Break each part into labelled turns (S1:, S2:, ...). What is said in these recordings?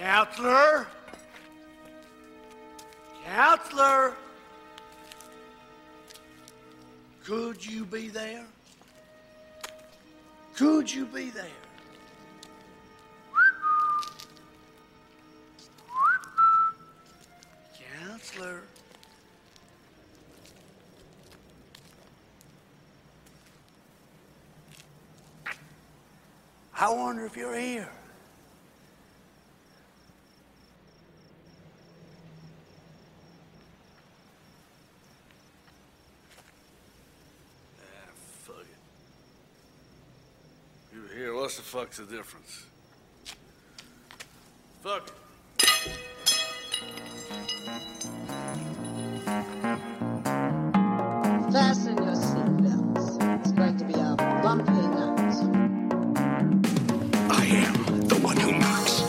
S1: Counselor? Counselor? Could you be there? Could you be there? Counselor? I wonder if you're here. Ah, fuck it. You're here. What's the fuck's the difference? Fuck it.
S2: Fasten your seatbelts. It's going to be a bumpy night.
S3: I am the one who knocks.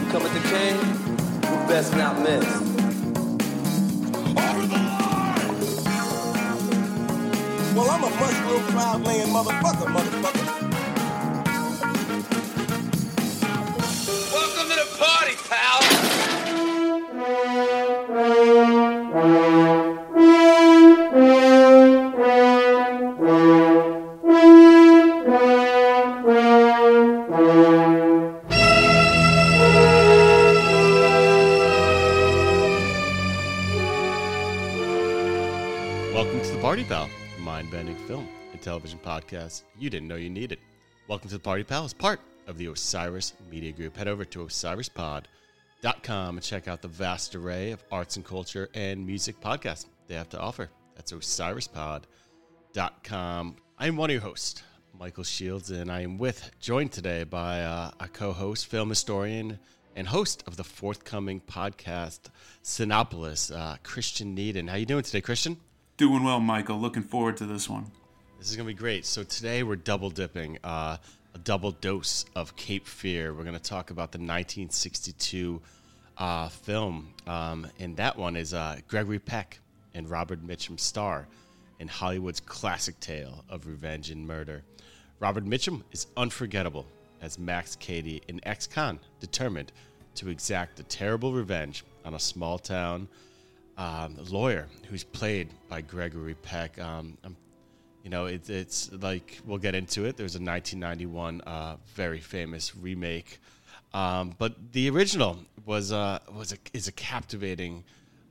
S4: You Come at the king, who best not miss.
S3: Over the line!
S5: Well, I'm a mushroom cloud laying motherfucker, motherfucker.
S4: Welcome to the Party Pal,
S6: a mind-bending film and television podcast you didn't know you needed. Welcome to the Party Pal as part of the Osiris Media Group. Head over to osirispod.com and check out the vast array of arts and culture and music podcasts they have to offer. That's osirispod.com. I am one of your hosts, Michael Shields, and I am with, joined today by uh, a co-host, film historian, and host of the forthcoming podcast, Sinopolis, uh, Christian Niedan. How are you doing today, Christian?
S7: Doing well, Michael. Looking forward to this one.
S6: This is gonna be great. So today we're double dipping, uh, a double dose of Cape Fear. We're gonna talk about the 1962 uh, film, um, and that one is uh, Gregory Peck and Robert Mitchum star in Hollywood's classic tale of revenge and murder. Robert Mitchum is unforgettable as Max Cady, an ex-con determined to exact a terrible revenge on a small town um, lawyer who's played by Gregory Peck. Um, um, you know, it, it's like we'll get into it. There's a 1991 uh, very famous remake, um, but the original was uh, was a, is a captivating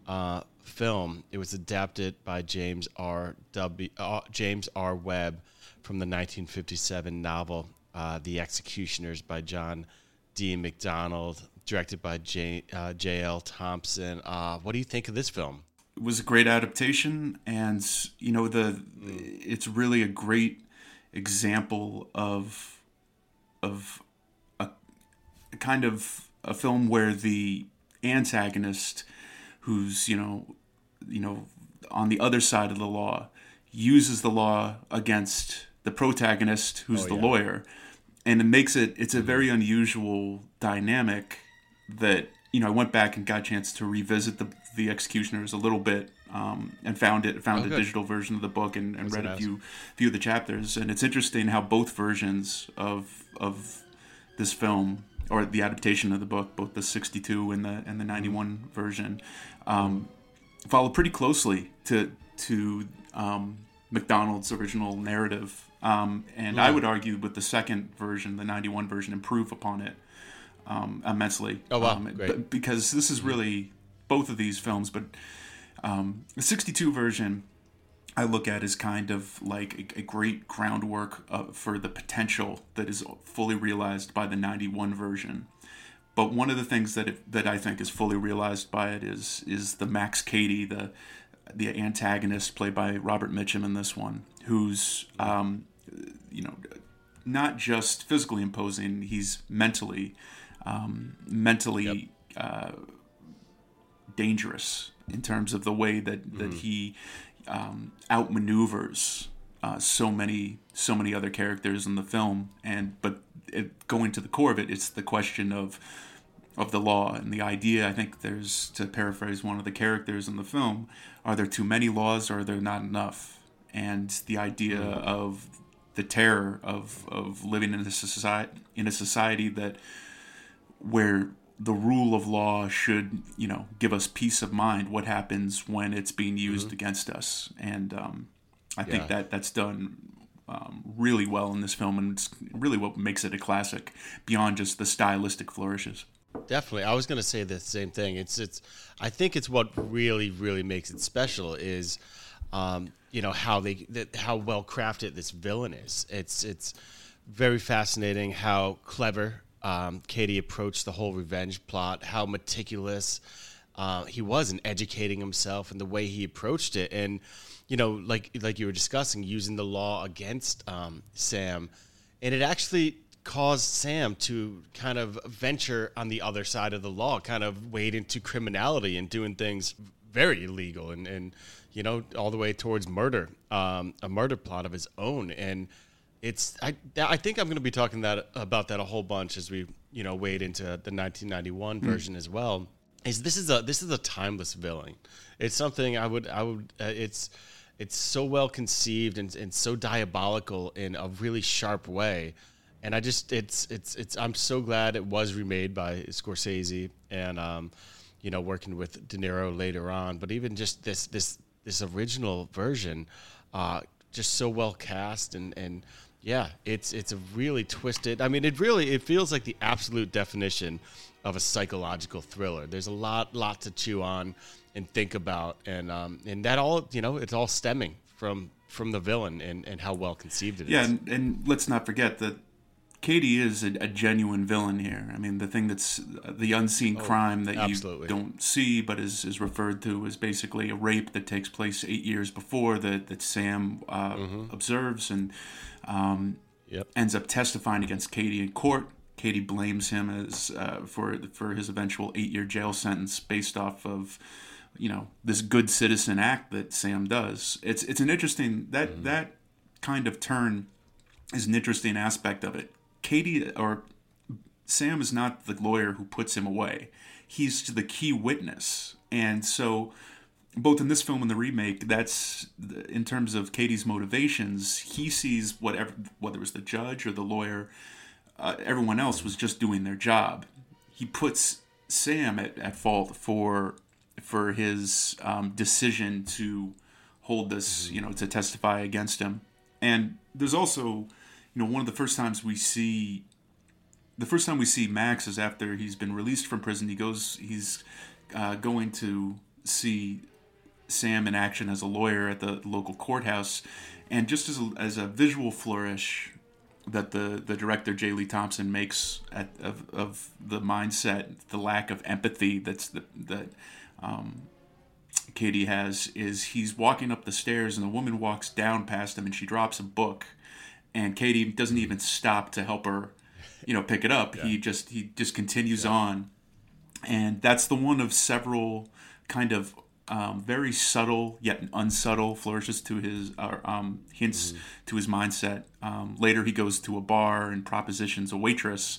S6: uh, film. It was adapted by James R. W. Uh, James R. Webb from the 1957 novel uh, "The Executioners" by John D. MacDonald, directed by J. Uh, J.L. Thompson. Uh, what do you think of this film?
S7: It was a great adaptation, and you know the it's really a great example of of a, a kind of a film where the antagonist, who's you know you know on the other side of the law, uses the law against the protagonist, who's
S6: Oh,
S7: the
S6: yeah.
S7: lawyer, and it makes it it's a very unusual dynamic that you know I went back and got a chance to revisit the the Executioners a little bit um, and found it found
S6: Oh,
S7: a digital version of the book and, and read a few few of the chapters. And it's interesting how both versions of of this film or the adaptation of the book both the 62 and the and the 91 version um, follow pretty closely to to um, MacDonald's original narrative. Um, and I would argue with the second version the 91 version improve upon it um, immensely.
S6: Oh, wow.
S7: Um,
S6: Great.
S7: b- because this is really both of these films, but um, the 62 version I look at as kind of like a, a great groundwork uh, for the potential that is fully realized by the 91 version. But one of the things that it, that I think is fully realized by it is is the Max Cady, the the antagonist played by Robert Mitchum in this one, who's um, you know not just physically imposing, he's mentally um, mentally uh, dangerous in terms of the way that that he um, outmaneuvers uh, so many so many other characters in the film. And but it, going to the core of it, it's the question of of the law and the idea. I think there's to paraphrase one of the characters in the film: Are there too many laws, or are there not enough? And the idea of the terror of, of living in a society in a society that where the rule of law should you know give us peace of mind. What happens when it's being used against us? And um, I think
S6: Mm-hmm.
S7: That that's done um, really well in this film, and it's really what makes it a classic beyond just the stylistic flourishes.
S6: Definitely. I was going to say the same thing. It's it's I think it's what really really makes it special is um, you know how they that, how well crafted this villain is. It's it's very fascinating how clever um, Cady approached the whole revenge plot, how meticulous uh, he was in educating himself and the way he approached it and you know like like you were discussing using the law against um, Sam and it actually caused Sam to kind of venture on the other side of the law, kind of wade into criminality and doing things very illegal and, and you know, all the way towards murder, um, a murder plot of his own. And it's, I, I think I'm going to be talking that about that a whole bunch as we, you know, wade into the 1991 version as well. Is this is a this is a timeless villain. It's something I would I would uh, it's it's so well conceived and, and so diabolical in a really sharp way and I just it's it's it's I'm so glad it was remade by Scorsese and um, you know working with De Niro later on, but even just this this this original version, uh, just so well cast and and yeah, it's it's a really twisted. I mean, it really it feels like the absolute definition of a psychological thriller. There's a lot lot to chew on and think about, and um, and that all you know it's all stemming from from the villain and, and how well conceived it is.
S7: Yeah, and, and let's not forget that Cady is a, a genuine villain here. I mean, the thing that's the unseen crime that
S6: absolutely.
S7: you don't see, but is, is referred to as basically a rape that takes place eight years before that that Sam uh, observes and um,
S6: Yep.
S7: ends up testifying against Cady in court. Cady blames him as uh, for for his eventual eight year jail sentence based off of you know this good citizen act that Sam does. It's it's an interesting that that kind of turn is an interesting aspect of it. Cady or Sam is not the lawyer who puts him away. He's the key witness. And so both in this film and the remake, that's in terms of Cady's motivations, he sees whatever whether it was the judge or the lawyer, uh, everyone else was just doing their job. He puts Sam at, at fault for for his um, decision to hold this, you know, to testify against him. And there's also, you know, one of the first times we see the first time we see Max is after he's been released from prison. He goes, he's uh, going to see Sam in action as a lawyer at the local courthouse, and just as a, as a visual flourish that the the director J. Lee Thompson makes at, of of the mindset, the lack of empathy that's the, that um, Cady has is he's walking up the stairs and a woman walks down past him and she drops a book, and Cady doesn't even stop to help her, you know, pick it up. He just he just continues on, and that's the one of several kind of um, very subtle yet unsubtle flourishes to his or um, hints to his mindset. Um, later, he goes to a bar and propositions a waitress,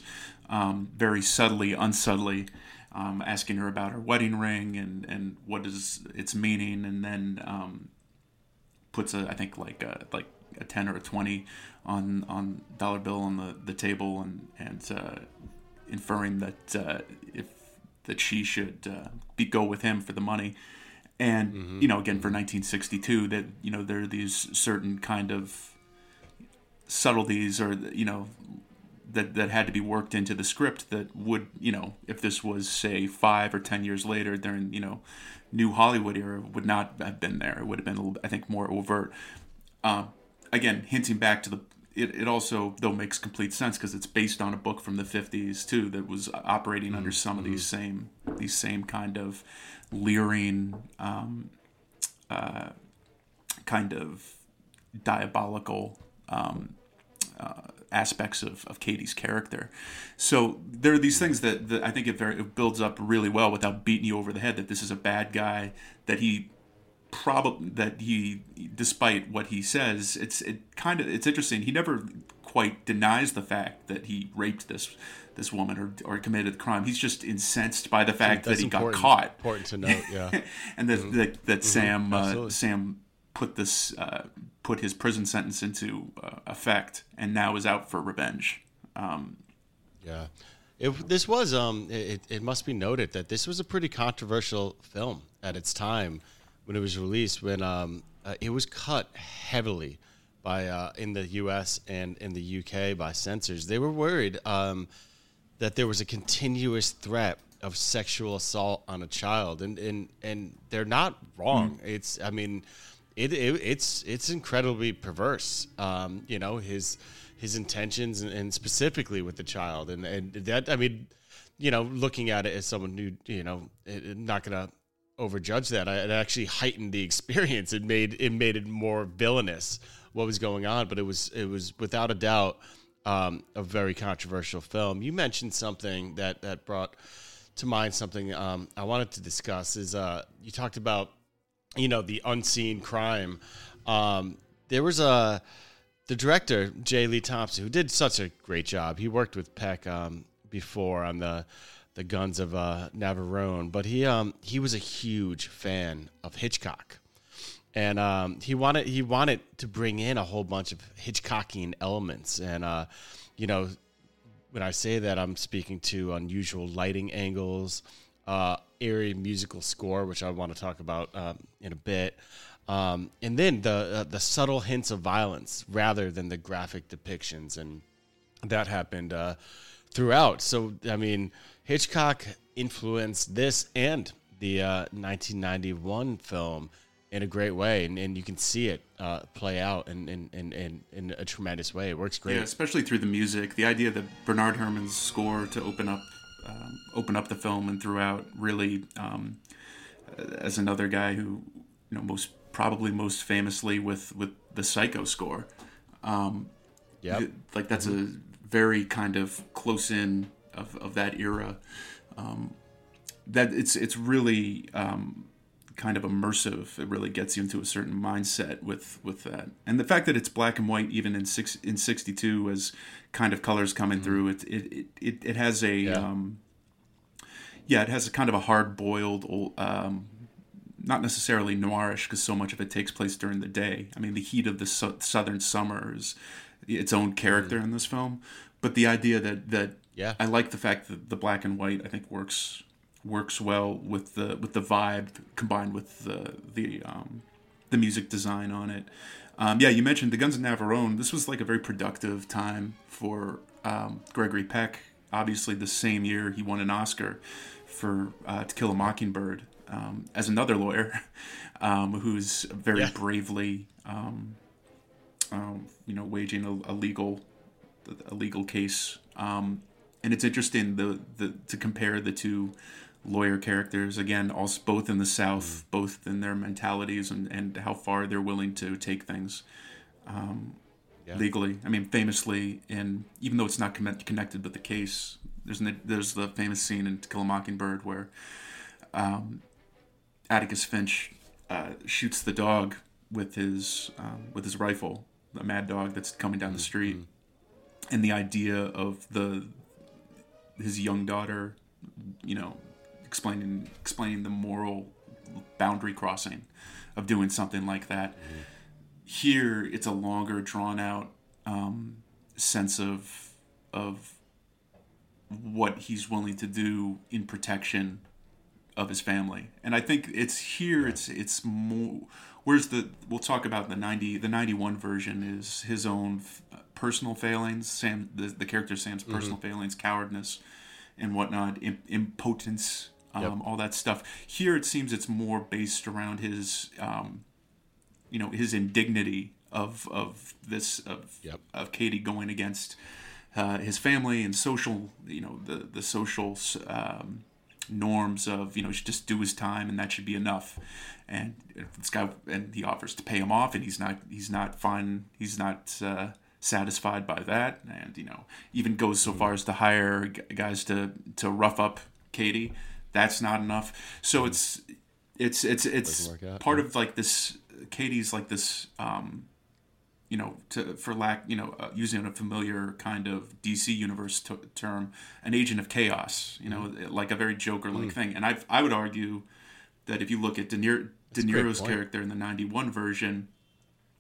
S7: um, very subtly, unsubtly, um, asking her about her wedding ring and and what is its meaning, and then um, puts a I think like a like a ten or a twenty on on dollar bill on the, the table and and uh, inferring that uh, if that she should uh, be go with him for the money. And you know again for 1962 that you know there are these certain kind of subtleties or you know that that had to be worked into the script that would you know if this was say five or ten years later during you know new Hollywood era would not have been there. It would have been a little I think more overt. Uh, again hinting back to the it, it also though makes complete sense because it's based on a book from the 50s too that was operating under some of these same these same kind of leering um, uh, kind of diabolical um, uh, aspects of, of Cady's character. So there are these things that, that I think it very it builds up really well without beating you over the head that this is a bad guy that he probably that he despite what he says it's it kind of it's interesting he never quite denies the fact that he raped this this woman or, or committed the crime he's just incensed by the fact that he got caught
S6: Important to note, yeah.
S7: and that that, that Sam uh, Sam put this uh, put his prison sentence into uh, effect and now is out for revenge. Um,
S6: Yeah. It, this was um. It, it must be noted that this was a pretty controversial film at its time when it was released. When um, uh, it was cut heavily by uh, in the U.S. and in the UK by censors. They were worried um, that there was a continuous threat of sexual assault on a child, and and and they're not wrong. It's I mean, it, it it's it's incredibly perverse. Um, you know his his intentions and, and specifically with the child, and and that I mean, you know, looking at it as someone who you know eh, not gonna overjudge that. I, it actually heightened the experience. It made it made it more villainous what was going on, but it was it was without a doubt um, a very controversial film. You mentioned something that that brought to mind something um, I wanted to discuss. Is uh, you talked about you know the unseen crime. Um, there was a the director J. Lee Thompson who did such a great job. He worked with Peck um, before on the the Guns of uh, Navarone, but he um, he was a huge fan of Hitchcock, and um, he wanted he wanted to bring in a whole bunch of Hitchcockian elements, and uh, you know when I say that, I'm speaking to unusual lighting angles, uh, eerie musical score, which I want to talk about um, in a bit, um, and then the uh, the subtle hints of violence rather than the graphic depictions, and that happened uh, throughout. So I mean, Hitchcock influenced this and the uh, 1991 film in a great way, and, and you can see it uh, play out in, in, in, in, a tremendous way. It works great.
S7: Yeah, especially through the music. The idea that Bernard Herrmann's score to open up um, open up the film and throughout really, um, as another guy who you know most probably most famously with with the Psycho score. Um,
S6: Yep.
S7: like that's a very kind of close in of, of that era. Um, that it's it's really um, kind of immersive. It really gets you into a certain mindset with with that, and the fact that it's black and white even in six in sixty two as kind of colors coming through. It it, it it it has a
S6: Yeah.
S7: um, yeah, it has a kind of a hard boiled um, not necessarily noirish because so much of it takes place during the day. I mean, the heat of the su- southern summer is its own character in this film, but the idea that that
S6: Yeah.
S7: I like the fact that the black and white I think works works well with the with the vibe combined with the the um, the music design on it. Um, yeah, you mentioned the Guns of Navarone. This was like a very productive time for um, Gregory Peck. Obviously, the same year he won an Oscar for uh, To Kill a Mockingbird um, as another lawyer um, who's very
S6: Yeah.
S7: bravely, um, you know, waging a, a legal a legal case. Um, and it's interesting the, the to compare the two lawyer characters again, also both in the South, both in their mentalities and, and how far they're willing to take things um,
S6: Yeah.
S7: legally. I mean, famously, in even though it's not con- connected with the case, there's an, there's the famous scene in To Kill a Mockingbird where um, Atticus Finch uh, shoots the dog with his um, with his rifle, the mad dog that's coming down the street, and the idea of the his young daughter, you know, explaining explaining the moral boundary crossing of doing something like that. Here, it's a longer, drawn out um, sense of of what he's willing to do in protection of his family. And I think it's here it's it's more where's the we'll talk about the 90 the 91 version is his own f- personal failings, Sam the, the character Sam's personal failings, cowardness and whatnot, Im- impotence, um,
S6: Yep.
S7: all that stuff. Here it seems it's more based around his um, you know, his indignity of of this of
S6: Yep.
S7: of Cady going against uh, his family and social, you know, the the social um, norms of you know, just do his time and that should be enough. And this guy and he offers to pay him off, and he's not he's not fine. He's not uh, satisfied by that, and you know, even goes so far as to hire guys to to rough up Cady. That's not enough. So it's it's it's it's
S6: out,
S7: part of like this. Cady's like this. Um, you know, to for lack, you know, uh, using a familiar kind of DC universe t- term, an agent of chaos. You know,
S6: Mm-hmm.
S7: like a very Joker-like
S6: Mm.
S7: thing. And I, I would argue that if you look at De, Niro, De Niro's character in the '91 version,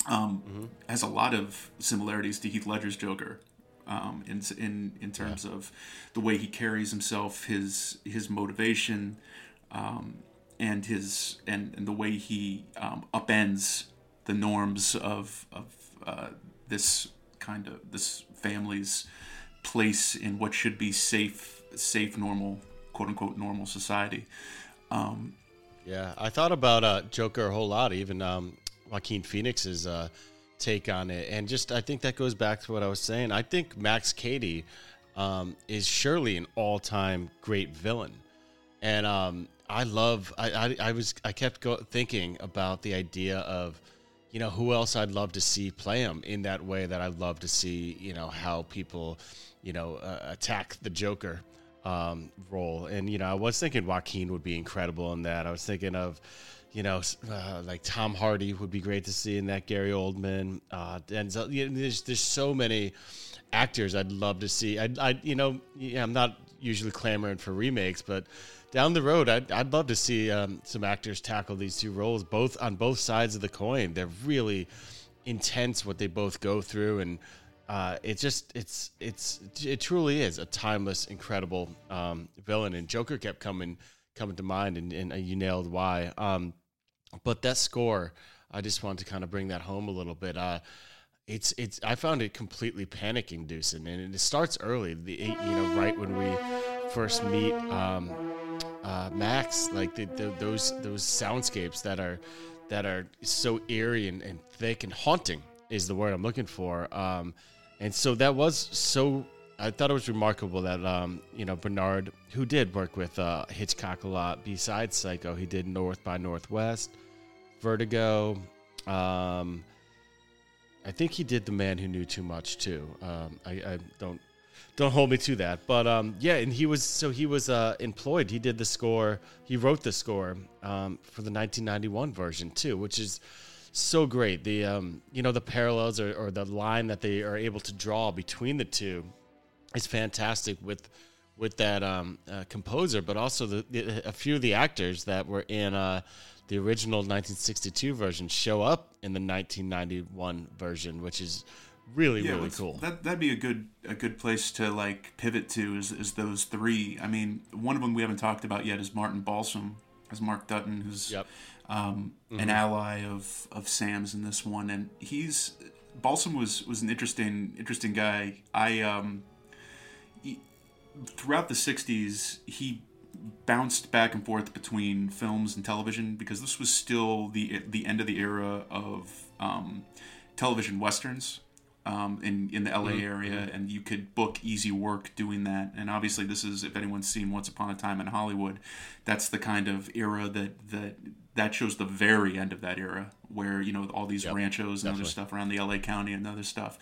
S7: um,
S6: Mm-hmm.
S7: has a lot of similarities to Heath Ledger's Joker. um, in in in terms of the way he carries himself, his his motivation, um, and his and, and the way he um, upends the norms of of uh, this kind of this family's place in what should be safe safe normal quote unquote normal society. Um,
S6: Yeah, I thought about uh, Joker a whole lot, even um, Joaquin Phoenix's uh, take on it, and just I think that goes back to what I was saying. I think Max Cady um, is surely an all-time great villain, and um, I love. I, I, I was I kept go- thinking about the idea of, you know, who else I'd love to see play him in that way that I'd love to see, you know, how people, you know, uh, attack the Joker um, role. And you know, I was thinking Joaquin would be incredible in that. I was thinking of, you know, uh, like Tom Hardy would be great to see in that. Gary Oldman, uh, Denzel. You know, there's there's so many actors I'd love to see. I, I you know, yeah, I'm not usually clamoring for remakes, but down the road, I'd, I'd love to see um, some actors tackle these two roles, both on both sides of the coin. They're really intense what they both go through, and uh, it just it's it's it truly is a timeless, incredible um, villain. And Joker kept coming coming to mind, and, and you nailed why. Um, but that score, I just wanted to kind of bring that home a little bit. Uh, it's it's I found it completely panic inducing, and it starts early. The you know right when we first meet um, uh, Max, like the, the, those those soundscapes that are that are so eerie and, and thick and haunting is the word I'm looking for. Um, and so that was so. I thought it was remarkable that um, you know Bernard, who did work with uh, Hitchcock a lot, besides Psycho, he did North by Northwest, Vertigo. Um, I think he did The Man Who Knew Too Much too. Um, I, I don't don't hold me to that, but um, yeah, and he was so he was uh, employed. He did the score. He wrote the score um, for the 1991 version too, which is so great. The um, you know the parallels or, or the line that they are able to draw between the two is fantastic with with that um, uh, composer, but also the, the, a few of the actors that were in uh, the original 1962 version show up in the 1991 version, which is really really cool.
S7: That that'd be a good a good place to like pivot to is, is those three. I mean, one of them we haven't talked about yet is Martin Balsam as Mark Dutton, who's
S6: Yep.
S7: um,
S6: Mm-hmm.
S7: an ally of of Sam's in this one, and he's Balsam was was an interesting interesting guy. I um, he, throughout the '60s he bounced back and forth between films and television because this was still the the end of the era of um, television westerns um, in in the LA area, and you could book easy work doing that. And obviously, this is if anyone's seen Once Upon a Time in Hollywood, that's the kind of era that that that shows the very end of that era, where you know all these ranchos and other stuff around the LA County and other stuff.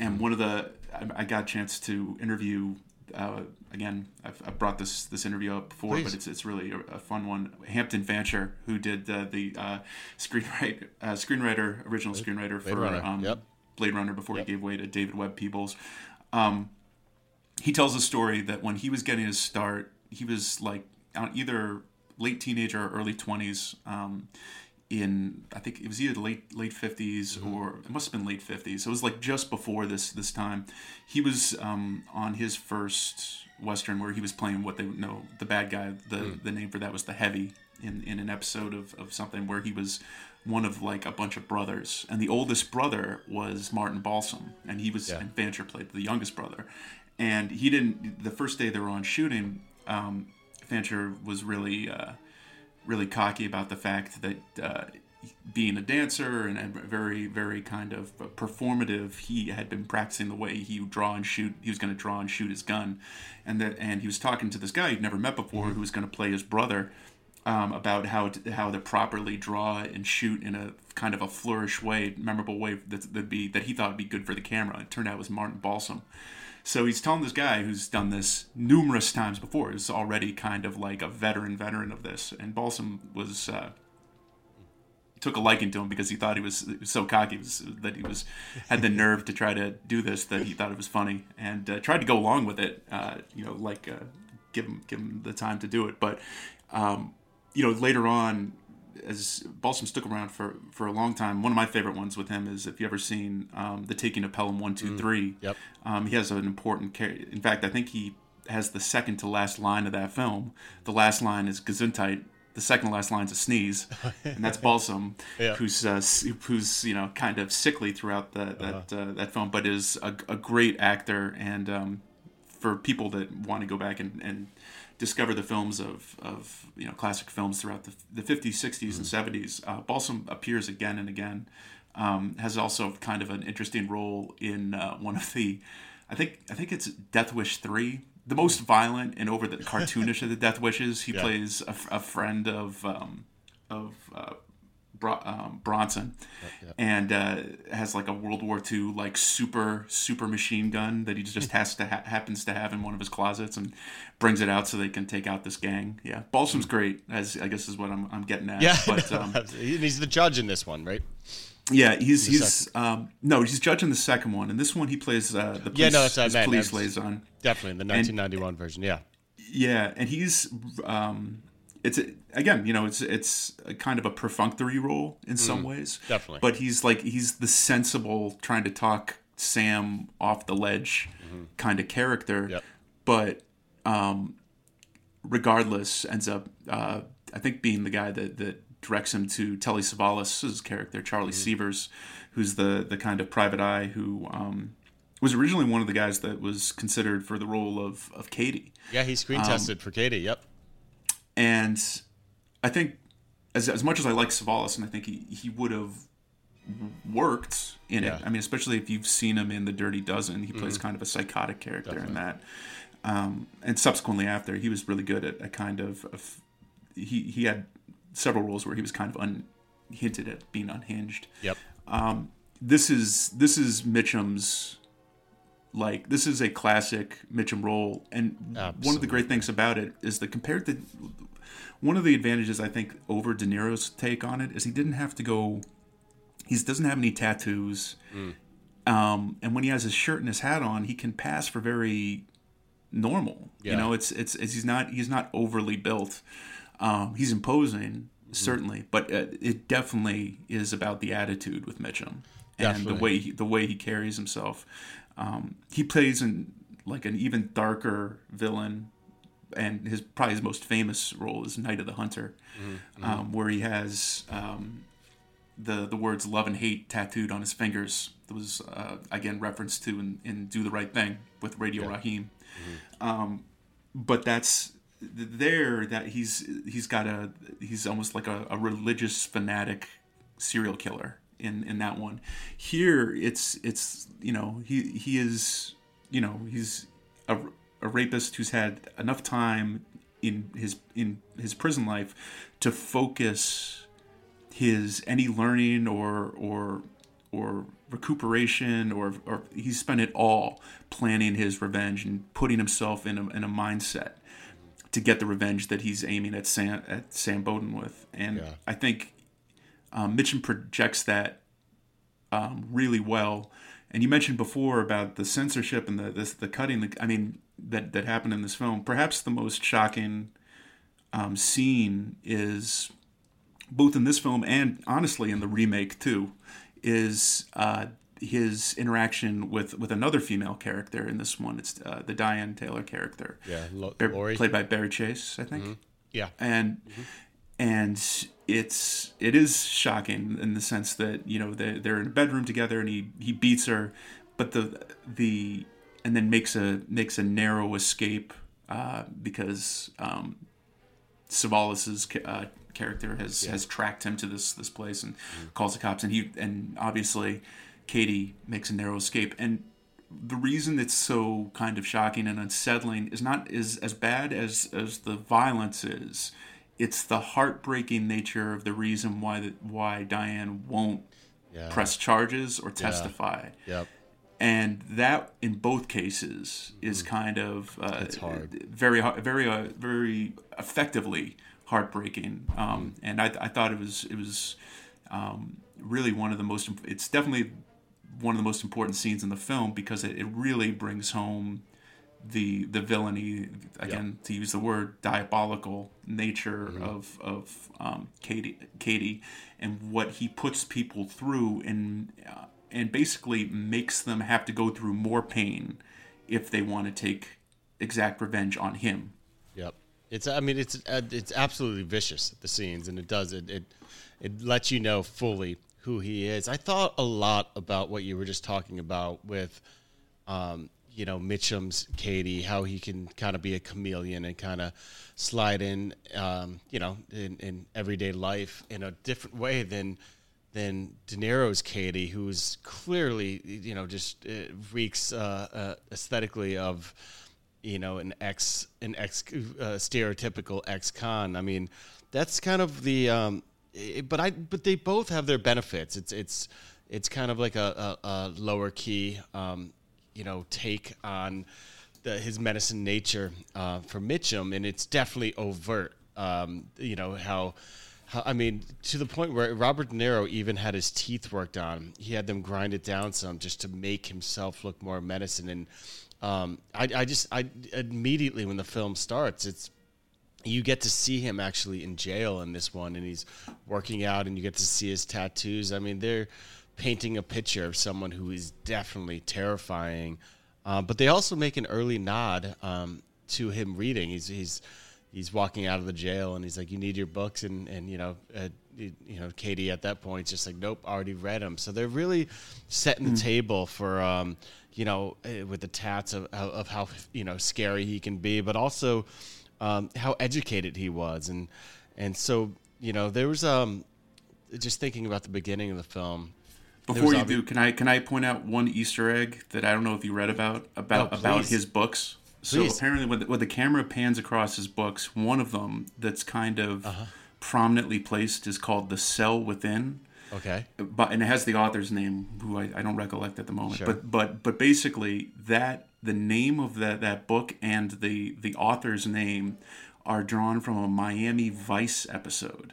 S7: And one of the I, I got a chance to interview. Uh, again, I've, I've brought this this interview up before,
S6: Please.
S7: but it's it's really a, a fun one. Hampton Fancher, who did uh, the uh, screenwrite uh, screenwriter original screenwriter for um,
S6: yep.
S7: Blade Runner before he gave way to David Webb Peoples. Um, he tells a story that when he was getting his start, he was like on either late teenager or early twenties. Um, in I think it was either late late 50s or it must have been late fifties. It was like just before this this time. He was um, on his first western where he was playing what they know the bad guy. The the name for that was the heavy in in an episode of of something where he was one of like a bunch of brothers, and the oldest brother was Martin Balsam, and he was and Fancher played the youngest brother, and he didn't. The first day they were on shooting, um, Fancher was really uh, really cocky about the fact that uh, being a dancer and a very very kind of performative, he had been practicing the way he would draw and shoot. He was going to draw and shoot his gun, and that and he was talking to this guy he'd never met before who was going to play his brother um, about how to, how to properly draw and shoot in a kind of a flourish way, memorable way that that'd be that he thought would be good for the camera. It turned out it was Martin Balsam. So he's telling this guy who's done this numerous times before, is already kind of like a veteran veteran of this, and Balsam was. Uh, took a liking to him because he thought he was, he was so cocky was, that he was had the nerve to try to do this that he thought it was funny and uh, tried to go along with it uh, you know like uh, give him give him the time to do it but um, you know later on as Balsam stuck around for for a long time. One of my favorite ones with him is if you ever seen um, the Taking of Pelham One Two Three.
S6: Yep.
S7: Um, he has an important. Char- In fact, I think he has the second to last line of that film. The last line is Gesundheit. The second to last line is a sneeze, and that's Balsam,
S6: Yeah.
S7: who's uh, who's you know kind of sickly throughout the, that
S6: Uh-huh.
S7: uh, that film, but is a, a great actor. And um, for people that want to go back and, and discover the films of, of you know classic films throughout the, the 50s, 60s, and 70s, uh, Balsam appears again and again. Um, has also kind of an interesting role in uh, one of the, I think I think it's Death Wish three, the most violent and over the cartoonish of the Death Wishes. He
S6: Yeah.
S7: plays a friend of um, of uh, Bro- um, Bronson, and uh, has like a World War II like super super machine gun that he just has to ha- happens to have in one of his closets and brings it out so they can take out this gang. Yeah, Balsam's great, as I guess is what I'm, I'm getting at.
S6: Yeah,
S7: but
S6: no,
S7: um,
S6: he's the judge in this one, right?
S7: yeah, he's he's um, no, he's judging the second one, and this one he plays uh, the police,
S6: Yeah, no, that's
S7: his police
S6: That's-
S7: liaison.
S6: Definitely in the 1991 version. Yeah.
S7: Yeah, and he's um it's again, you know, it's it's a kind of a perfunctory role in some ways.
S6: Mm, definitely.
S7: But he's like he's the sensible trying to talk Sam off the ledge kind of character.
S6: Mm-hmm. Yep.
S7: But um regardless ends up uh I think being the guy that that directs him to Telly Savalas' character, Charlie
S6: Mm-hmm.
S7: Sievers, who's the the kind of private eye who um was originally one of the guys that was considered for the role of of Cady
S6: Yeah, he
S7: Um,
S6: screen tested for Cady. Yep.
S7: And I think as, as much as I like Savalas, and I think he, he would have worked in
S6: Yeah.
S7: it. I mean, especially if you've seen him in The Dirty Dozen, he plays kind of a psychotic character in that. Um, and subsequently after, he was really good at a kind of, of he he had several roles where he was kind of un, hinted at being unhinged
S6: Yep.
S7: this is this is Mitchum's like this is a classic Mitchum role, and one of the great things about it is that compared to one of the advantages I think over De Niro's take on it is he didn't have to go. He doesn't have any tattoos, um, and when he has his shirt and his hat on, he can pass for very normal. You know, it's, it's it's he's not he's not overly built. Um, he's imposing certainly, but uh, it definitely is about the attitude with Mitchum and
S6: Definitely.
S7: the way he, the way he carries himself. Um, he plays in like an even darker villain, and his probably his most famous role is Night of the Hunter, um, where he has um, the the words love and hate tattooed on his fingers. That was uh, again referenced to in, in Do the Right Thing with Radio Raheem. Um, but that's there that he's he's got a he's almost like a, a religious fanatic serial killer in in that one. Here it's it's you know he he is you know he's a, a rapist who's had enough time in his in his prison life to focus his any learning or or or recuperation or or he's spent it all planning his revenge and putting himself in a, in a mindset to get the revenge that he's aiming at Sam at Sam Bowden with and
S6: Yeah.
S7: I think um, Mitchum projects that um, really well and you mentioned before about the censorship and the the, the cutting the, I mean that that happened in this film perhaps the most shocking um, scene is both in this film and honestly in the remake too, is uh, his interaction with with another female character in this one. It's uh, the Diane Taylor character,
S6: Yeah. Lori.
S7: played by Barrie Chase, I think,
S6: yeah.
S7: and and it's it is shocking in the sense that you know they they're in a bedroom together and he he beats her, but the the and then makes a makes a narrow escape uh, because um, Savalas's uh, character has has tracked him to this this place and calls the cops and he and obviously Cady makes a narrow escape. And the reason it's so kind of shocking and unsettling is not is as bad as as the violence is it's the heartbreaking nature of the reason why that why Diane won't
S6: Yeah.
S7: press charges or testify
S6: Yep.
S7: and that in both cases is kind of uh,
S6: Mm-hmm. It's hard.
S7: very very uh, very effectively heartbreaking um, and I, I thought it was it was um, really one of the most it's definitely one of the most important scenes in the film because it, it really brings home the the villainy again to use the word diabolical nature of of um, Cady Cady and what he puts people through and uh, and basically makes them have to go through more pain if they want to take exact revenge on him.
S6: Yep. It's I mean it's uh, it's absolutely vicious the scenes and it does it it it lets you know fully who he is. I thought a lot about what you were just talking about with um you know Mitchum's Cady how he can kind of be a chameleon and kind of slide in um you know in in everyday life in a different way than than De Niro's Cady who's clearly you know just uh, reeks uh, uh, aesthetically of you know an ex an ex uh, stereotypical ex-con. I mean that's kind of the um it, but i but they both have their benefits. It's it's it's kind of like a, a, a lower key um you know take on the, his medicine nature uh, for mitchum and it's definitely overt um you know how how- I mean, to the point where Robert De Niro even had his teeth worked on. He had them grind it down some just to make himself look more medicine. And um, I, I just, I immediately when the film starts, it's you get to see him actually in jail in this one, and he's working out, and you get to see his tattoos. I mean, they're painting a picture of someone who is definitely terrifying. Um, but they also make an early nod um, to him reading. He's he's he's walking out of the jail, and he's like, "You need your books," and and you know. Uh, you know, Cady at that point just like, nope, already read them. So they're really setting the table for, um, you know, eh, with the tats of, of of how you know scary he can be, but also um, how educated he was, and and so you know there was um, just thinking about the beginning of the film.
S7: Before you do, can I can I point out one Easter egg that I don't know if you read about about
S6: Oh,
S7: about his books? So
S6: Please.
S7: apparently, when the, when the camera pans across his books, one of them that's kind of
S6: Uh-huh.
S7: prominently placed is called "The Cell Within."
S6: Okay,
S7: but and it has the author's name who I, I don't recollect at the moment
S6: Sure.
S7: but but but basically that the name of that that book and the the author's name are drawn from a Miami Vice episode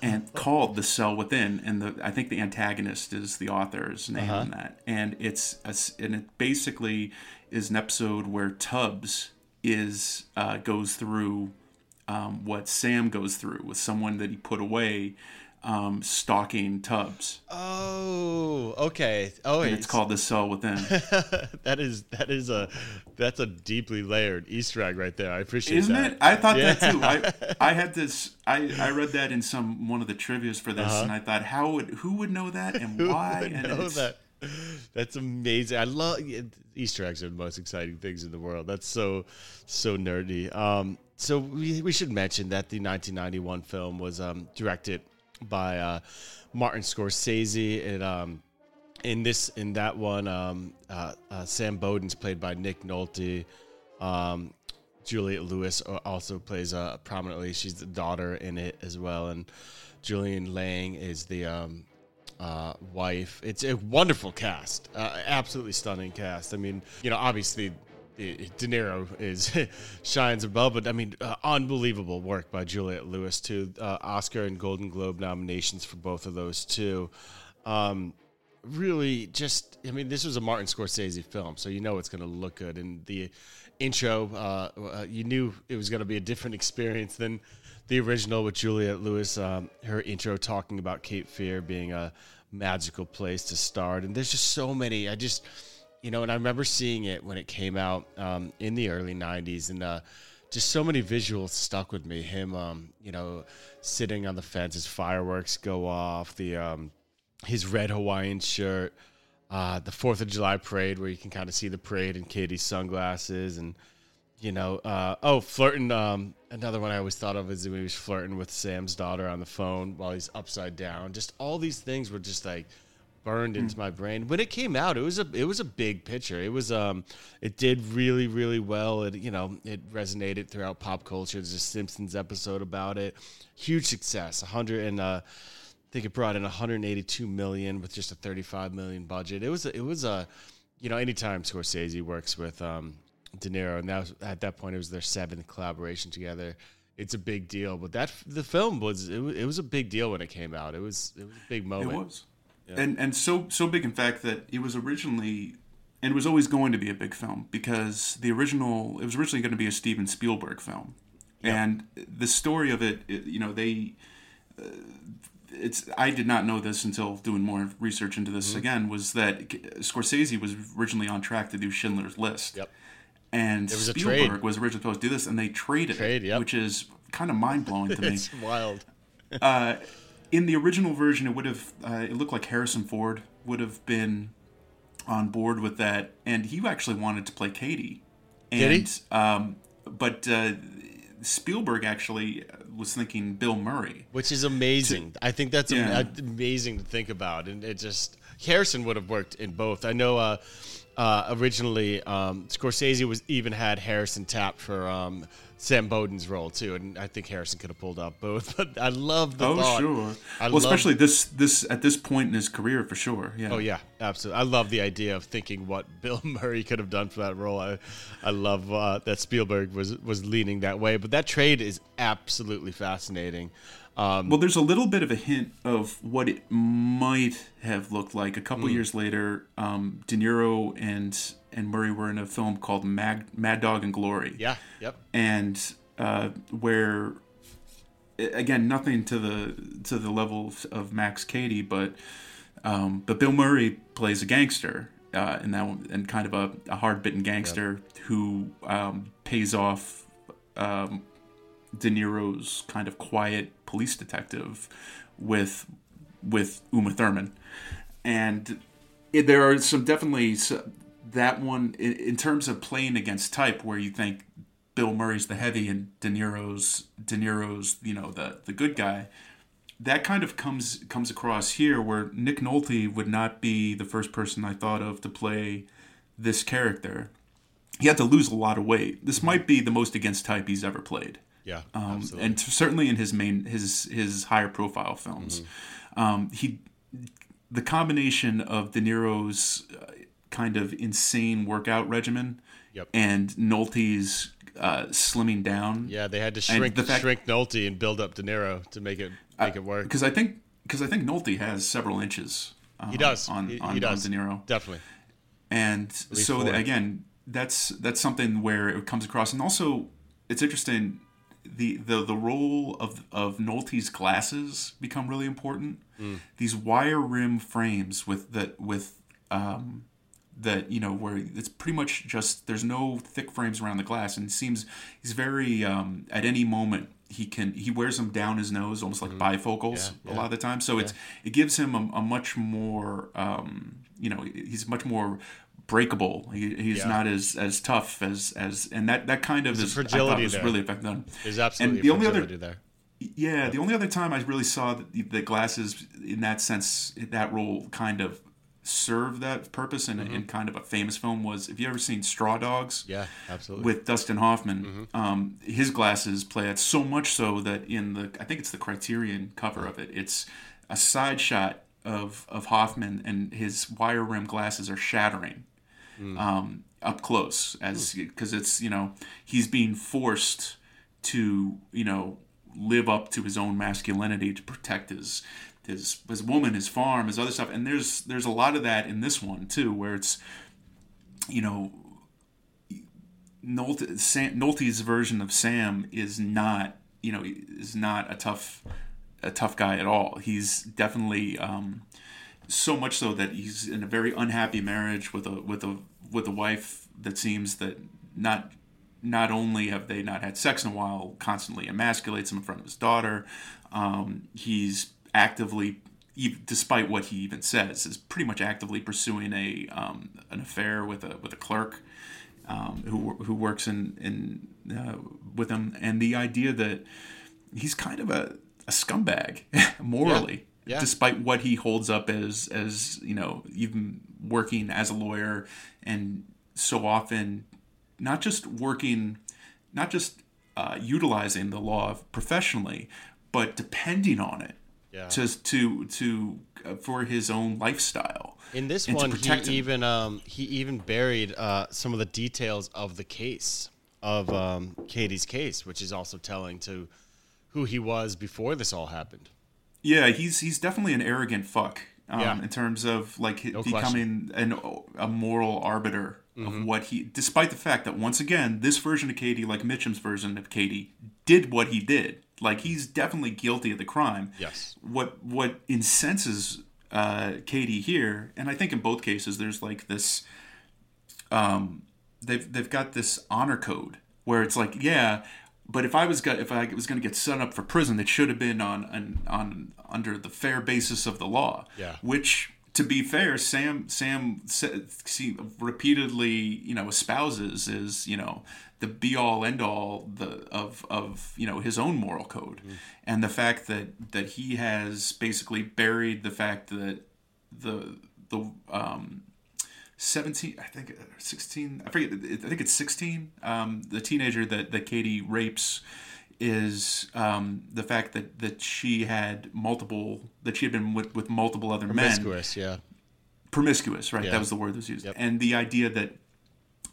S7: and called The Cell Within and the I think the antagonist is the author's name
S6: Uh-huh.
S7: in that and it's a and it basically is an episode where Tubbs is uh, goes through um, what Sam goes through with someone that he put away um, stalking Tubbs.
S6: Oh, okay. Oh,
S7: And it's called The Cell Within.
S6: that is that is a that's a deeply layered Easter egg right there. I appreciate
S7: Isn't
S6: that.
S7: it? I thought
S6: Yeah.
S7: that too. I I had this. I, I read that in some one of the trivia's for this, and I thought, how would who would know that and
S6: Uh-huh.
S7: Why? and
S6: know
S7: it's,
S6: that? That's amazing. I love Easter eggs are the most exciting things in the world. That's so so nerdy. Um, so we, we should mention that the 1991 film was um, directed by uh, Martin Scorsese. It um, in this in that one, um, uh, uh, Sam Bowden's played by Nick Nolte. Um, Juliette Lewis also plays uh, prominently. She's the daughter in it as well, and Julian Lang is the um, uh, wife. It's a wonderful cast, uh, absolutely stunning cast. I mean, you know, obviously. De Niro is shines above, but I mean, uh, unbelievable work by Juliette Lewis too. Uh, Oscar and Golden Globe nominations for both of those too. Um, really just i mean this was a martin scorsese film so you know it's going to look good and the intro uh, uh, you knew it was going to be a different experience than the original with juliette lewis um, her intro talking about cape fear being a magical place to start and there's just so many i just you know and i remember seeing it when it came out um, in the early 90s and uh, just so many visuals stuck with me him um, you know sitting on the fence as fireworks go off the um, his red Hawaiian shirt, uh, the Fourth of July parade where you can kind of see the parade and Cady's sunglasses, and you know, uh, oh, flirting. Um, another one I always thought of is when he was flirting with Sam's daughter on the phone while he's upside down. Just all these things were just like burned into my brain. When it came out, it was a it was a big picture. It was um it did really really well. It you know it resonated throughout pop culture. There's a Simpsons episode about it. Huge success. 100 and uh I think it brought in 182 million with just a 35 million budget. It was a, it was a you know anytime Scorsese works with um, De Niro and that was, at that point it was their seventh collaboration together. It's a big deal, but that the film was it, was it was a big deal when it came out. It was it was a big
S7: It
S6: moment.
S7: And and so so big in fact that it was originally and it was always going to be a big film because the original it was originally going to be a Steven Spielberg film, and the story of it, it you know, they. Uh, it's I did not know this until doing more research into
S6: Mm-hmm.
S7: this again was that Scorsese was originally on track to do Schindler's List.
S6: Yep.
S7: And
S6: was
S7: Spielberg was originally supposed to do this, and they traded,
S6: Trade,
S7: it,
S6: yep.
S7: which is kind of mind blowing to me
S6: It's wild.
S7: In the original version, it would have uh, it looked like Harrison Ford would have been on board with that, and he actually wanted to play Cady. And,
S6: Did he?
S7: Um, but uh, Spielberg actually was thinking Bill Murray.
S6: which is amazing. I think that's
S7: Yeah.
S6: amazing to think about, and it just Harrison would have worked in both. I know uh, uh, originally um, Scorsese was even had Harrison tapped for um, Sam Bowden's role too, and I think Harrison could have pulled off both. But I love the
S7: Oh,
S6: thought.
S7: sure.
S6: I
S7: well, especially this this at this point in his career for sure. Yeah.
S6: Oh yeah, absolutely. I love the idea of thinking what Bill Murray could have done for that role. I, I love uh, that Spielberg was was leaning that way. But that trade is absolutely fascinating. Um,
S7: Well, there's a little bit of a hint of what it might have looked like. A couple years later, um, De Niro and and Murray were in a film called Mag, Mad Dog and Glory.
S6: yeah. Yep.
S7: and uh, where again nothing to the to the level of, of Max Cady, but um, but Bill Murray plays a gangster uh, in that one, and kind of a, a hard bitten gangster who um, pays off um, De Niro's kind of quiet police detective with with Uma Thurman, and it, there are some definitely that one in, in terms of playing against type, where you think Bill Murray's the heavy and De Niro's De Niro's you know the the good guy. That kind of comes comes across here, where Nick Nolte would not be the first person I thought of to play this character. He had to lose a lot of weight. This might be the most against type he's ever played
S6: Yeah.
S7: um, and t- certainly in his main his his higher profile films. Um, he the combination of De Niro's uh, kind of insane workout regimen
S6: Yep.
S7: and Nolte's uh, slimming down.
S6: Yeah, they had to shrink
S7: the fact-
S6: shrink Nolte and build up De Niro to make it make it work.
S7: because I think because I think Nolte has several inches. Um,
S6: He does.
S7: on
S6: he,
S7: on,
S6: he does.
S7: on De Niro.
S6: Definitely.
S7: and so again that's that's something where it comes across and also it's interesting the the, the role of of Nolte's glasses become really important. These wire rim frames with that with um that you know where it's pretty much just there's no thick frames around the glass and it seems he's very um at any moment he can he wears them down his nose almost like bifocals a lot of the time. So it's it gives him a, a much more um you know he's much more breakable he, he's
S6: Yeah.
S7: not as as tough as as and that that kind of is I thought
S6: fragility
S7: was
S6: there.
S7: really effective.
S6: There's absolutely
S7: and the only other
S6: there.
S7: yeah, the only other time I really saw the, the glasses in that sense, that role kind of serve that purpose in, in kind of a famous film was if you ever seen Straw Dogs
S6: Yeah, absolutely.
S7: with Dustin Hoffman, um, his glasses play it so much so that in the I think it's the Criterion cover of it, it's a side shot of of Hoffman and his wire rim glasses are shattering um, up close as because it's you know he's being forced to you know live up to his own masculinity to protect his his his woman, his farm, his other stuff, and there's there's a lot of that in this one too, where it's you know Nolte, Sam, Nolte's version of Sam is not you know is not a tough a tough guy at all. He's definitely um, so much so that he's in a very unhappy marriage with a with a with a wife that seems that not not only have they not had sex in a while, constantly emasculates him in front of his daughter. Um, he's actively, despite what he even says, is pretty much actively pursuing a um, an affair with a with a clerk um, who who works in in uh, with him, and the idea that he's kind of a, a scumbag morally,
S6: Yeah.
S7: Despite what he holds up as as you know even working as a lawyer and so often not just working, not just uh, utilizing the law professionally, but depending on it
S6: Yeah.
S7: to to to uh, for his own lifestyle.
S6: In this one, he
S7: him.
S6: even um, he even buried uh, some of the details of the case of um, Cady's case, which is also telling to who he was before this all happened.
S7: Yeah, he's he's definitely an arrogant fuck. um,
S6: Yeah.
S7: in terms of like
S6: No
S7: becoming an a moral arbiter
S6: Mm-hmm.
S7: of what he, despite the fact that once again, this version of Cady, like Mitchum's version of Cady, did what he did. Like he's definitely guilty of the crime.
S6: Yes.
S7: What what incenses uh, Cady here, and I think in both cases, there's like this um, they've they've got this honor code where it's like, yeah, but if I was go- if I was going to get set up for prison, it should have been on, on on under the fair basis of the law.
S6: Yeah.
S7: Which, to be fair, Sam Sam see, repeatedly you know espouses is you know the be all end all the of of you know his own moral code, and the fact that that he has basically buried the fact that the the um 17 i think uh, 16 i forget i think it's 16 um, the teenager that, that Cady rapes is um, the fact that, that she had multiple that she had been with, with multiple other men
S6: Promiscuous, yeah.
S7: promiscuous right
S6: Yeah.
S7: that was the word that was used
S6: Yep.
S7: and the idea that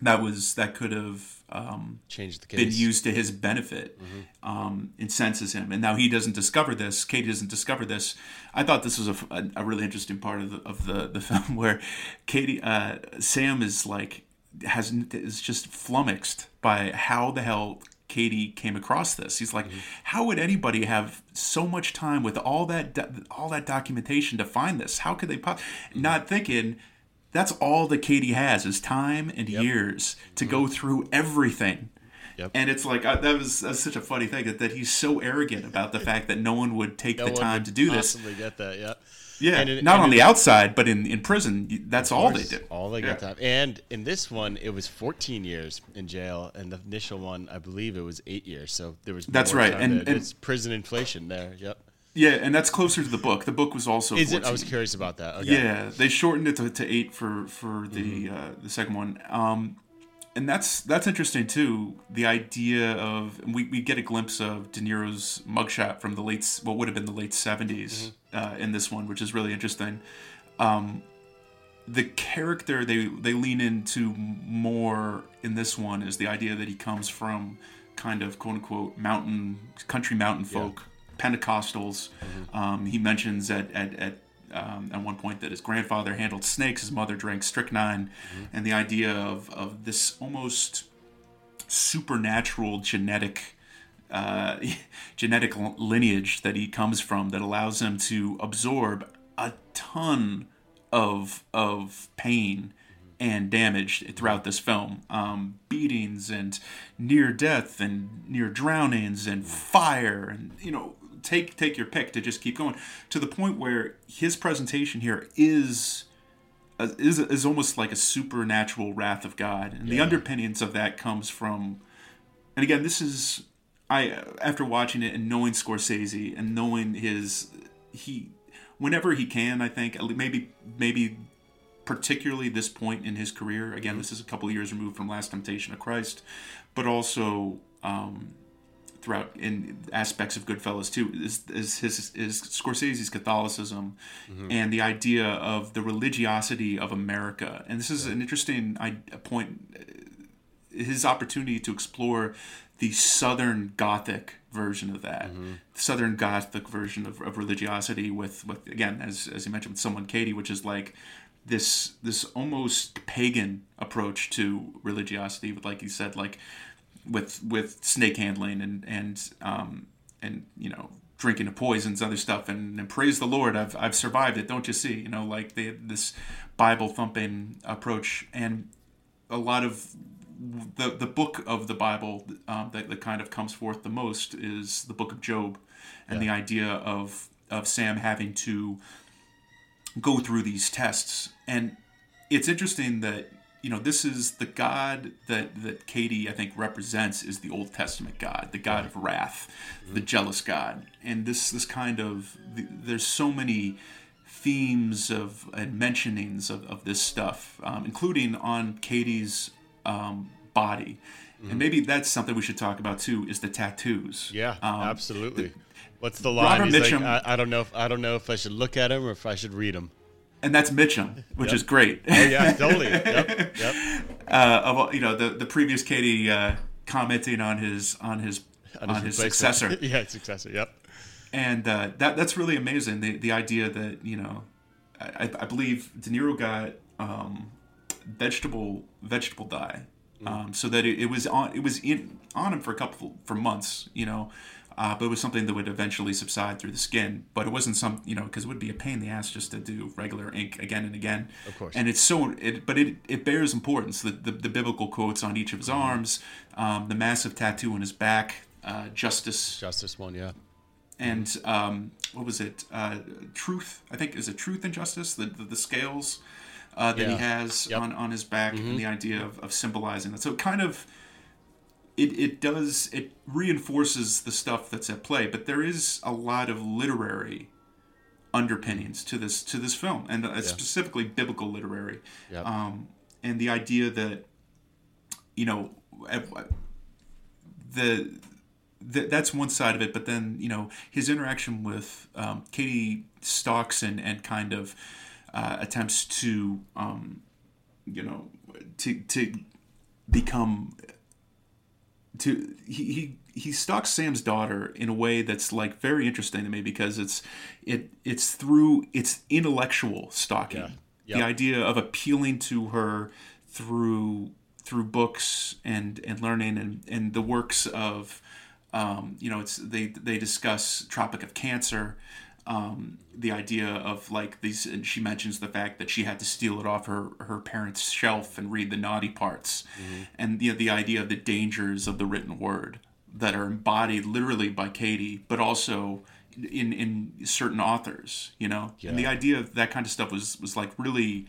S7: that was that could have um,
S6: Changed the case.
S7: been used to his benefit um, incenses him. And now he doesn't discover this. Cady doesn't discover this. I thought this was a, a, a really interesting part of the, of the, the film where Cady, uh, Sam is like, has is just flummoxed by how the hell Cady came across this. He's like, how would anybody have so much time with all that do- all that documentation to find this? How could they? Po-? Not thinking that's all that Cady has is time and years to go through everything.
S6: Yep.
S7: And it's like uh, that was that's such a funny thing that, that he's so arrogant about the fact that no one would take
S6: No
S7: the time to do this.
S6: Possibly get that, yeah.
S7: Yeah,
S6: it-
S7: not on the outside, but in, in prison, that's all they do.
S6: All they
S7: Yeah.
S6: get time. And in this one, it was 14 years in jail, and the initial one, I believe, it was eight years. So there was.
S7: That's right, and- and-
S6: it's prison inflation there. Yep.
S7: Yeah, and that's closer to the book. The book was also
S6: Is it? I was curious about that. Okay.
S7: Yeah, they shortened it to, to eight for for the
S6: Mm-hmm.
S7: uh, the second one. Um, and that's that's interesting too. The idea of and we, we get a glimpse of De Niro's mugshot from the late what would have been the late 70s
S6: Mm-hmm.
S7: uh, in this one, which is really interesting. Um, the character they they lean into more in this one is the idea that he comes from kind of quote unquote mountain country mountain folk Pentecostals. Um, he mentions at at, at um, at one point that his grandfather handled snakes, his mother drank strychnine, and the idea of of this almost supernatural genetic uh, genetic lineage that he comes from that allows him to absorb a ton of of pain and damage throughout this film. Um, beatings and near death and near drownings and fire and you know take take your pick to just keep going to the point where his presentation here is uh, is is almost like a supernatural wrath of God, and the underpinnings of that comes from. And again, this is I after watching it and knowing Scorsese and knowing his he whenever he can, I think maybe maybe particularly this point in his career. Again, this is a couple of years removed from Last Temptation of Christ, but also um, throughout in aspects of Goodfellas too is, is his is Scorsese's Catholicism mm-hmm. and the idea of the religiosity of America. And this is an interesting I, a point. Uh, his opportunity to explore the Southern Gothic version of that, the Southern Gothic version of, of religiosity with with again as as you mentioned with someone Cady, which is like this this almost pagan approach to religiosity with like you said like with with snake handling and and um and you know drinking of poisons other stuff and, and praise the lord i've i've survived it don't you see? You know like they this bible thumping approach and a lot of the the book of the bible um, that, that kind of comes forth the most is the book of job and the idea of of sam having to go through these tests. And it's interesting that you know this is the god that that Cady i think represents is the old testament god the god of wrath the jealous god and this this kind of there's so many themes of and mentionings of, of this stuff um, including on Cady's um, body and maybe that's something we should talk about too is the tattoos
S6: Yeah,
S7: Um,
S6: absolutely. What's the line?
S7: Robert
S6: He's like,
S7: Mitchum-
S6: I, I don't know if I don't know if I should look at him or if I should read him.
S7: And that's mitchum which is great
S6: Oh yeah, totally. Yep, yep.
S7: uh, of you know the the previous Cady uh, commenting on his on his on, his,
S6: replacement.
S7: successor,
S6: yeah, successor. Yep.
S7: and uh, that that's really amazing. The the idea that you know I, I believe De Niro got um, vegetable vegetable dye, um, so that it, it was on it was in on him for a couple for months, you know. Uh, but it was something that would eventually subside through the skin. But it wasn't some, you know, because it would be a pain in the ass just to do regular ink again and again.
S6: Of course.
S7: And it's so, it, but it it bears importance. The, the, the biblical quotes on each of his arms, um, the massive tattoo on his back, uh, justice,
S6: Justice one, yeah.
S7: and um, what was it? Uh, truth. I think is it truth and justice. The the, the scales uh, that he has
S6: Yep.
S7: on on his back, and the idea of, of symbolizing that. So it kind of it it does it reinforces the stuff that's at play, but there is a lot of literary underpinnings to this to this film, and uh, specifically biblical literary.
S6: Yep.
S7: Um, and the idea that you know at- the, the that's one side of it, but then you know his interaction with um, Cady stalks and and kind of uh, attempts to um, you know to to become to he, he he stalks Sam's daughter in a way that's like very interesting to me because it's it it's through it's intellectual stalking.
S6: Yeah.
S7: The idea of appealing to her through through books and and learning and and the works of um, you know it's they they discuss Tropic of Cancer um, the idea of like these and she mentions the fact that she had to steal it off her her parents shelf and read the naughty parts. And you know, the idea of the dangers of the written word that are embodied literally by Cady but also in in certain authors you know? And the idea of that kind of stuff was was like really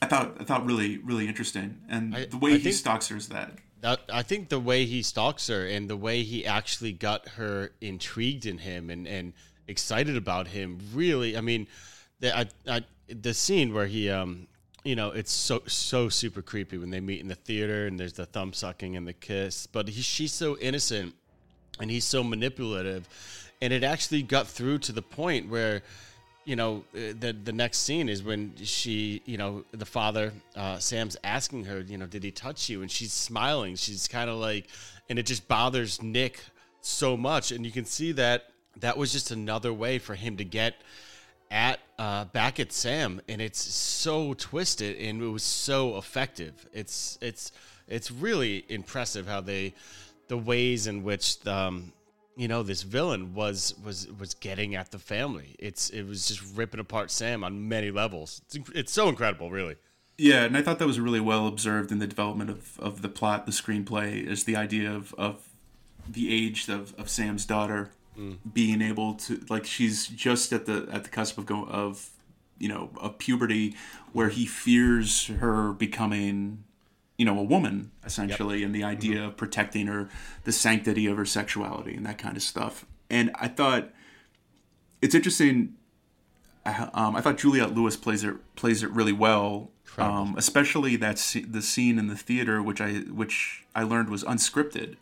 S7: I thought I thought really really interesting. And
S6: I-
S7: the way
S6: I
S7: he stalks her is that.
S6: That, I think the way he stalks her and the way he actually got her intrigued in him and, and excited about him really, I mean, the, I, I, the scene where he, um, you know, it's so so super creepy when they meet in the theater and there's the thumb sucking and the kiss, but he, she's so innocent and he's so manipulative, and it actually got through to the point where, you know, uh, the the next scene is when she, you know, the father, uh, Sam's asking her, you know, did he touch you? And she's smiling. She's kind of like, and it just bothers Nick so much, and you can see that that was just another way for him to get at uh, back at Sam, and it's so twisted and it was so effective. It's it's it's really impressive how they the ways in which um, you know this villain was was was getting at the family. It's it was just ripping apart Sam on many levels. It's, it's so incredible, really.
S7: Yeah, and I thought that was really well observed in the development of, of the plot, the screenplay, is the idea of, of the age of, of Sam's daughter being able to like she's just at the at the cusp of go of you know of puberty where he fears her becoming you know a woman essentially and the idea of protecting her the sanctity of her sexuality and that kind of stuff. And i thought it's interesting I- um, I thought Juliette Lewis plays it plays it really well, um, especially that the scene in the theater, which I which I learned was unscripted.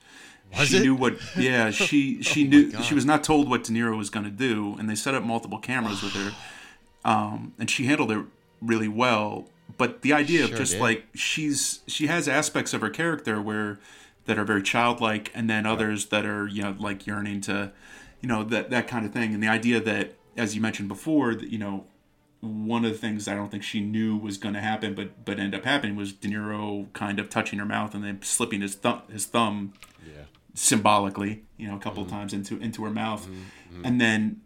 S6: Was
S7: she
S6: it? Oh
S7: knew what? Yeah, she she knew she was not told what De Niro was going to do, and they set up multiple cameras with her, um, and she handled it really well. But the idea of just
S6: did.
S7: like she's she has aspects of her character where that are very childlike, and then others that are you know like yearning to, you know that that kind of thing, and the idea that as you mentioned before that you know one of the things I don't think she knew was going to happen, but but ended up happening was De Niro kind of touching her mouth and then slipping his thumb his thumb
S6: Yeah.
S7: Symbolically, you know, a couple of times into into her mouth, and then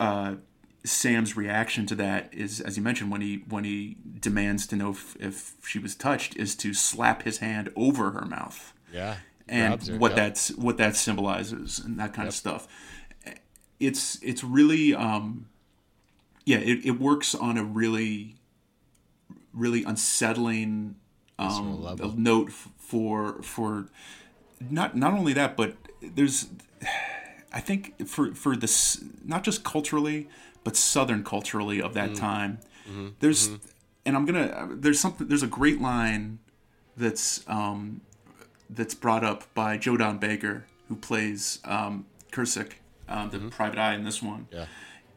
S7: uh, Sam's reaction to that is, as you mentioned, when he when he demands to know if, if she was touched, is to slap his hand over her mouth.
S6: Yeah.
S7: and
S6: her,
S7: what
S6: yep.
S7: that's what that symbolizes and that kind of stuff. It's it's really um, yeah, it, it works on a really really unsettling um, note for for not not only that, but there's I think for for this not just culturally but southern culturally of that time. There's and I'm gonna there's something there's a great line that's um, that's brought up by Joe Don Baker who plays um, Kersek, um, the private eye in this one.
S6: Yeah.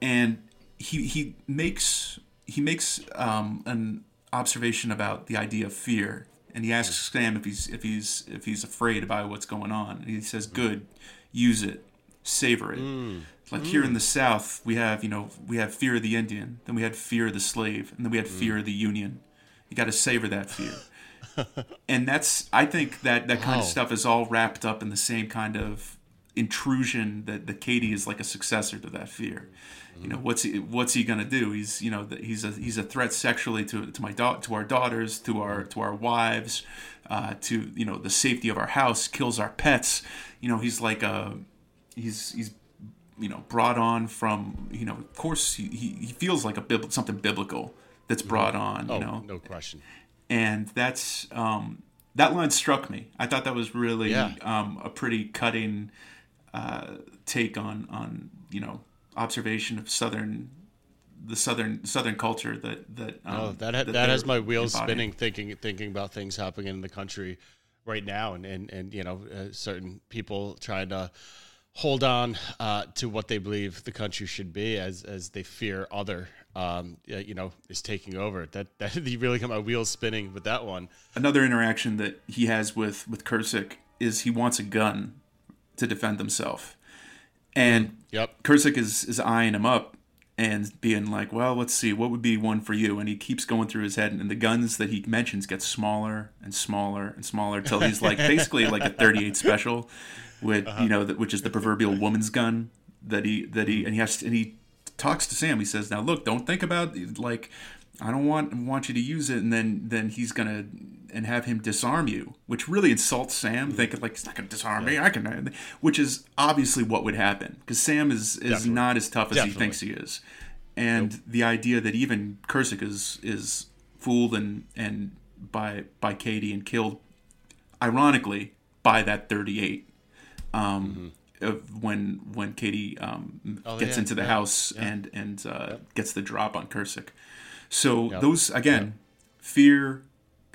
S7: and he he makes he makes um, an observation about the idea of fear, and he asks Sam if he's if he's if he's afraid about what's going on, and he says, "Good, use it, savor it." Mm. Like here in the mm. South, we have you know we have fear of the Indian, then we had fear of the slave, and then we had mm. fear of the Union. You got to savor that fear. and that's I think that that kind
S6: Wow.
S7: of stuff is all wrapped up in the same kind of intrusion that that Cady is like a successor to that fear. You know what's he what's he gonna do? He's you know he's a he's a threat sexually to to my da- to our daughters, to our to our wives, uh, to you know the safety of our house. Kills our pets. You know he's like a he's he's you know brought on from you know of course he, he, he feels like a bib- something biblical that's brought on. You
S6: Oh,
S7: know
S6: no question.
S7: and that's um, that line struck me. I thought that was really
S6: Yeah.
S7: um, a pretty cutting uh, take on on you know observation of southern the southern southern culture that that um,
S6: Oh, that ha- that,
S7: they're
S6: has my wheels
S7: embodying.
S6: spinning, thinking thinking about things happening in the country right now, and and and you know, uh, certain people trying to hold on uh, to what they believe the country should be, as as they fear other, um, you know, is taking over. That that you really got my wheels spinning with that one.
S7: Another interaction that he has with with Kersek is he wants a gun to defend himself, and
S6: Yep.
S7: Is is eyeing him up and being like, "Well, let's see, what would be one for you?" And he keeps going through his head, and the guns that he mentions get smaller and smaller and smaller until he's like basically like a 38 special, with uh-huh. you know, which is the proverbial woman's gun that he that he and he has and he talks to Sam. He says, "Now look, don't think about like." I don't want want you to use it, and then then he's gonna and have him disarm you, which really insults Sam, thinking like he's not gonna disarm me. I can, which is obviously what would happen because Sam is is
S6: Definitely.
S7: not as tough as
S6: Definitely.
S7: he thinks he is, and the idea that even Kersek is is fooled and and by by Cady and killed, ironically by that thirty eight. Um, of when when Cady um,
S6: Mm-hmm. Oh,
S7: gets
S6: yeah,
S7: into the
S6: yeah,
S7: house
S6: yeah.
S7: and and uh, gets the drop on Kersek. So those again, fear,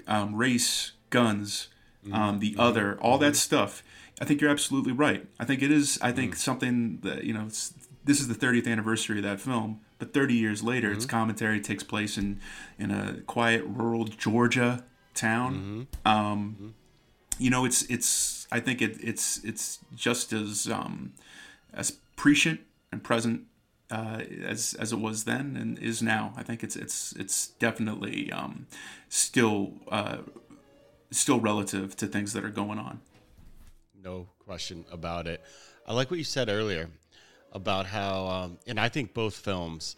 S7: um, race, guns,
S6: Mm-hmm.
S7: um, the other, all that stuff. I think you're absolutely right. I think it is. I
S6: Mm-hmm.
S7: think something that you know. It's, this is the 30th anniversary of that film, but 30 years later, its
S6: Mm-hmm.
S7: commentary takes place in in a quiet rural Georgia town.
S6: Mm-hmm.
S7: Um, you know, it's it's. I think it, it's it's just as um, as prescient and present uh, as as it was then and is now. I think it's it's it's definitely um, still uh, still relative to things that are going on.
S6: No question about it. I like what you said earlier about how, um, and I think both films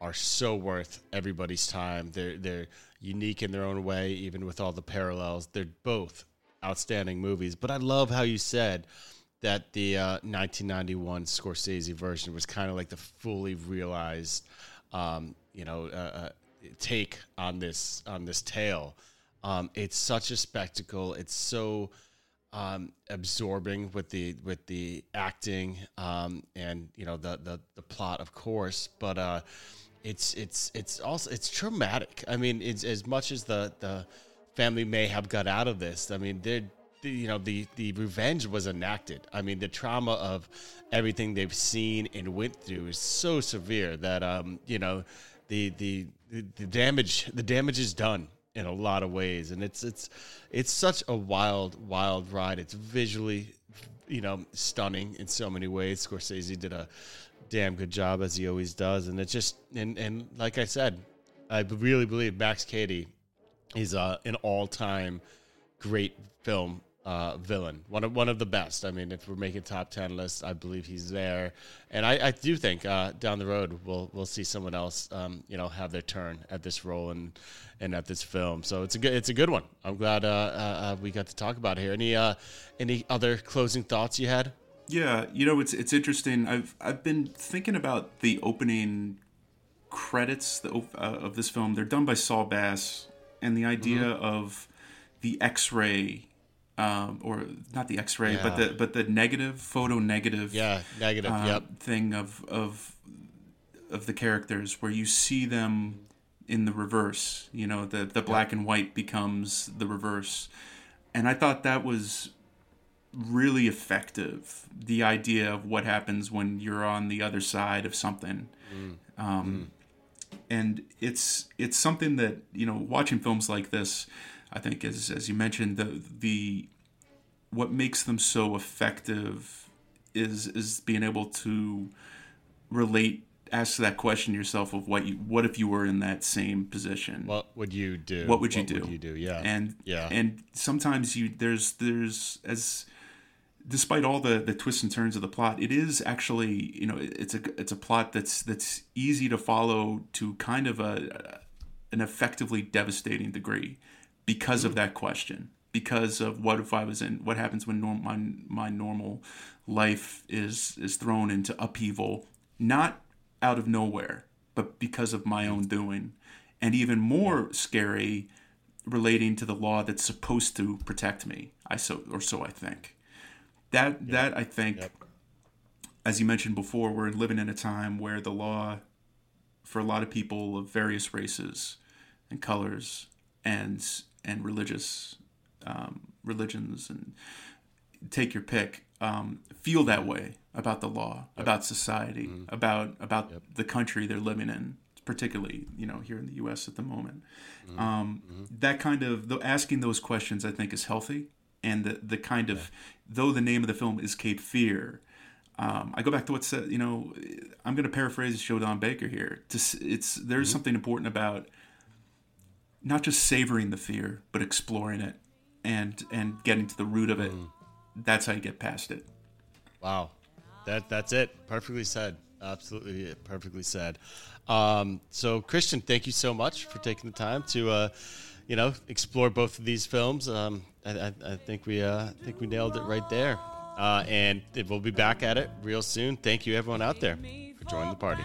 S6: are so worth everybody's time. They're they're unique in their own way, even with all the parallels. They're both outstanding movies. But I love how you said that the uh, 1991 Scorsese version was kind of like the fully realized, um, you know, uh, uh, take on this on this tale. Um, it's such a spectacle. It's so um, absorbing with the with the acting um, and you know the, the the plot, of course. But uh, it's it's it's also it's traumatic. I mean, it's as much as the the family may have got out of this. I mean, they're the- you know the the revenge was enacted. I mean, the trauma of everything they've seen and went through is so severe that um you know the the the, damage the damage is done in a lot of ways. And it's it's it's such a wild wild ride. It's visually you know stunning in so many ways. Scorsese did a damn good job as he always does. And it's just and and like i said i really believe max Cady is uh, an all-time great film uh, villain, one of one of the best. I mean, if we're making top ten lists, I believe he's there, and I, I do think uh, down the road we'll we'll see someone else, um, you know, have their turn at this role and and at this film. So it's a good it's a good one. I'm glad uh, uh, uh, we got to talk about it here. Any uh, any other closing thoughts you had?
S7: Yeah, you know it's it's interesting. I've I've been thinking about the opening credits of this film. They're done by Saul Bass, and the idea
S6: Mm-hmm.
S7: of the X-ray, um, or not the X-ray, but the but the negative photo negative.
S6: Yeah, negative.
S7: uh,
S6: yep.
S7: thing of of of the characters where you see them in the reverse. You know, the the black and white becomes the reverse, and I thought that was really effective. The idea of what happens when you're on the other side of something. Um, and it's it's something that you know watching films like this i think as as you mentioned the the what makes them so effective is is being able to relate ask that question yourself of what you what if you were in that same position
S6: What would you do?
S7: what would you do
S6: would you do? Yeah.
S7: and
S6: yeah.
S7: and sometimes you there's there's as despite all the the twists and turns of the plot it is actually you know it's a it's a plot that's that's easy to follow to kind of a an effectively devastating degree because of that question because of what if I was in what happens when norm, my my normal life is is thrown into upheaval not out of nowhere but because of my own doing. And even more scary relating to the law that's supposed to protect me I so or so I think. That that I think
S6: Yep.
S7: as you mentioned before we're living in a time where the law for a lot of people of various races and colors and and religious um, religions and take your pick um, feel that way about the law about society about about the country they're living in particularly you know here in the US at the moment. Um, that kind of the, asking those questions I think is healthy. And the the kind of though the name of the film is Cape Fear um, I go back to what said, you know, I'm going to paraphrase Don Baker here. To, it's there's something important about not just savoring the fear, but exploring it and and getting to the root of it. That's how you get past it.
S6: Wow, that that's it. Perfectly said. Absolutely perfectly said. Um, so, Christian, thank you so much for taking the time to, uh, you know, explore both of these films. Um, I, I, I think we, uh, I think we nailed it right there. Uh, and we'll be back at it real soon. Thank you, everyone out there, for joining the party.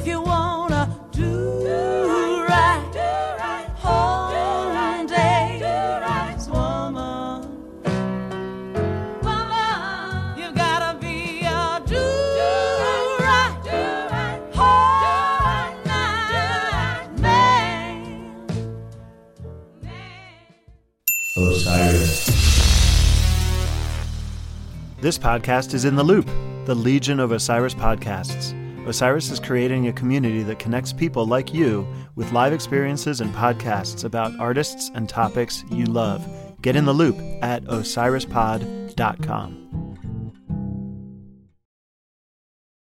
S8: If you wanna do right, hold days, woman. Woman, you gotta be a do right, hold night man. Osiris.
S9: This podcast is in the loop, the Legion of Osiris podcasts. Osiris is creating a community that connects people like you with live experiences and podcasts about artists and topics you love. Get in the loop at osirispod.com.